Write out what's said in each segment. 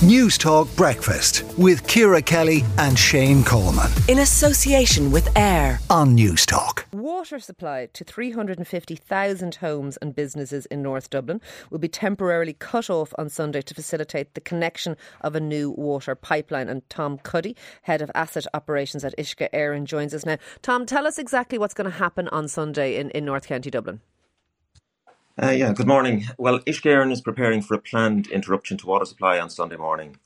Newstalk Breakfast with Ciara Kelly and Shane Coleman. In association with AIR on Newstalk. Water supply to 350,000 homes and businesses in North Dublin will be temporarily cut off on Sunday to facilitate the connection of a new water pipeline. And Tom Cuddy, head of asset operations at Uisce Éireann, joins us now. Tom, tell us exactly what's going to happen on Sunday in, in North County Dublin. Uh, yeah, good morning. Well, Éireann is preparing for a planned interruption to water supply on Sunday morning,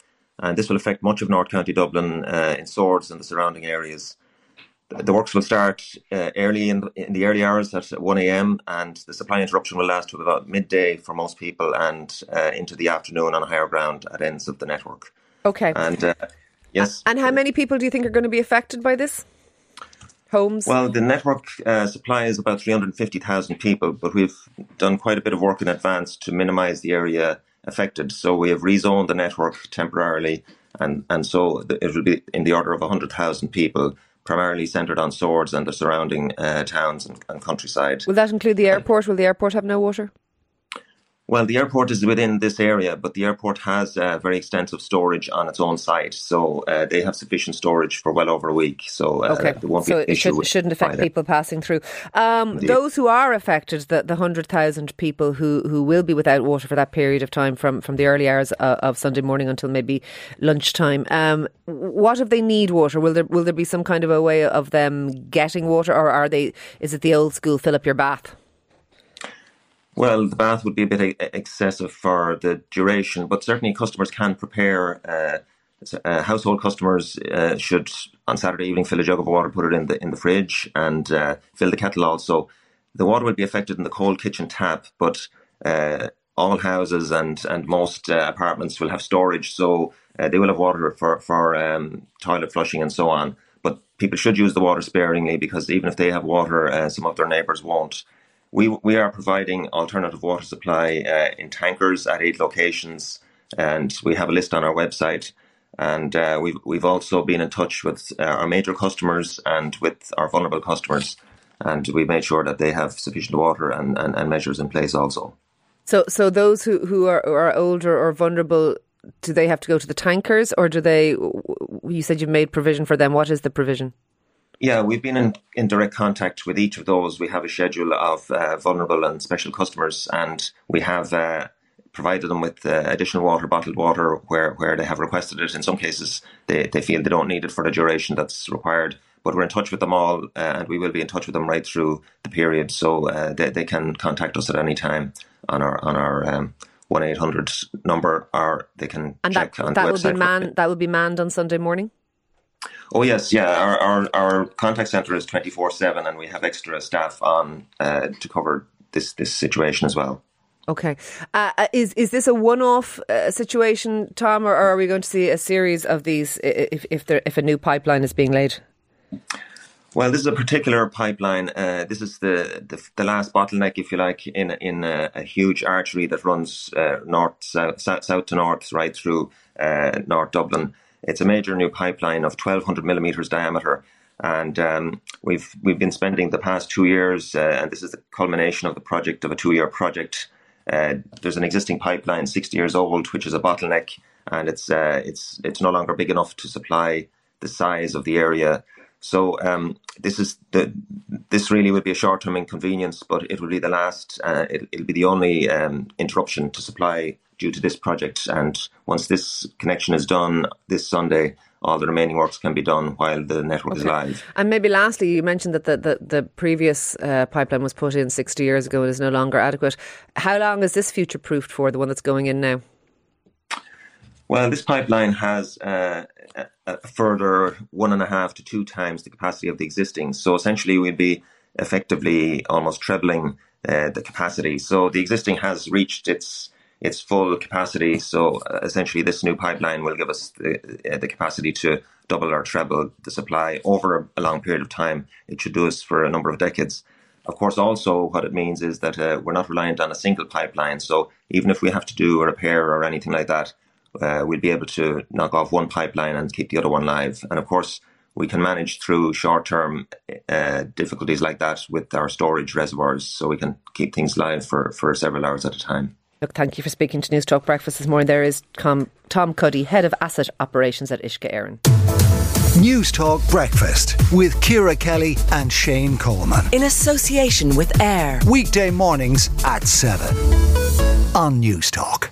and this will affect much of North County Dublin uh, in Swords and the surrounding areas. The works will start uh, early in the, in the, early hours at 1 a.m. and the supply interruption will last to about midday for most people and uh, into the afternoon on higher ground at ends of the network. Okay. And uh, yes. And how many people do you think are going to be affected by this? Homes? Well, the network uh, supply is about 350,000 people, but we've done quite a bit of work in advance to minimise the area affected. So we have rezoned the network temporarily, and, and so it will be in the order of 100,000 people primarily centred on Swords and the surrounding uh, towns and, and, countryside. Will that include the airport? Will the airport have no water? Well, the airport is within this area, but the airport has uh, very extensive storage on its own site, so uh, they have sufficient storage for well over a week. So, uh, okay. so it should, shouldn't affect people passing through. Um, those who are affected, the, the hundred thousand people who, who will be without water for that period of time, from from the early hours uh, of Sunday morning until maybe lunchtime. Um, what if they need water? Will there will there be some kind of a way of them getting water, or are they? Is it the old school fill up your bath? Well, the bath would be a bit excessive for the duration, but certainly customers can prepare. Uh, uh, household customers uh, should on Saturday evening fill a jug of water, put it in the in the fridge, and uh, fill the kettle. Also, the water will be affected in the cold kitchen tap, but uh, all houses and and most uh, apartments will have storage, so they will have water for for um, toilet flushing and so on. But people should use the water sparingly because even if they have water, some of their neighbours won't. We, we are providing alternative water supply uh, in tankers at eight locations, and we have a list on our website. And uh, we've, we've also been in touch with uh, our major customers and with our vulnerable customers, and we've made sure that they have sufficient water and, and, and measures in place also. So, so those who, who are, are older or vulnerable, do they have to go to the tankers, or do they? You said you've made provision for them. What is the provision? Yeah, we've been in, in direct contact with each of those. We have a schedule of uh, vulnerable and special customers, and we have uh, provided them with uh, additional water, bottled water, where, where they have requested it. In some cases, they, they feel they don't need it for the duration that's required. But we're in touch with them all, uh, and we will be in touch with them right through the period, so uh, they, they can contact us at any time on our on our um, one eight hundred number, or they can and check that, on that the website. Will be man, that will be manned on Sunday morning. Oh yes, yeah. Our our, our contact center is twenty four seven, and we have extra staff on uh, to cover this this situation as well. Okay, uh, uh is is this a one off uh, situation, Tom, or, or, are we going to see a series of these if if there if a new pipeline is being laid? Well, this is a particular pipeline. Uh, this is the, the, the last bottleneck, if you like, in in a, a huge artery that runs uh, north south, south, south to north right through North Dublin. It's a major new pipeline of 1,200 millimeters diameter. And um, we've we've been spending the past two years, uh, and this is the culmination of the project of a two-year project. Uh, there's an existing pipeline, 60 years old, which is a bottleneck, and it's uh, it's it's no longer big enough to supply the size of the area. So um, this is the this really will be a short-term inconvenience, but it will be the last. Uh, it, will be the only um, interruption to supply due to this project. And once this connection is done this Sunday, all the remaining works can be done while the network okay. is live. And maybe lastly, you mentioned that the, the, the previous uh, pipeline was put in 60 years ago and is no longer adequate. How long is this future proofed for, the one that's going in now? Well, this pipeline has uh, a, further one and a half to two times the capacity of the existing. So essentially, we'd be effectively almost trebling uh, the capacity. So the existing has reached its its full capacity. So uh, essentially, this new pipeline will give us the, uh, the capacity to double or treble the supply over a long period of time. It should do this for a number of decades. Of course, also what it means is that uh, we're not reliant on a single pipeline. So even if we have to do a repair or anything like that, uh, we'll be able to knock off one pipeline and keep the other one live. And of course, we can manage through short-term uh, difficulties like that with our storage reservoirs, so we can keep things live for, for several hours at a time. Look, thank you for speaking to Newstalk Breakfast this morning. There is Tom, Tom Cuddy, Head of Asset Operations at Uisce Newstalk Breakfast with Ciara Kelly and Shane Coleman. In association with AIR. Weekday mornings at 7 on Newstalk.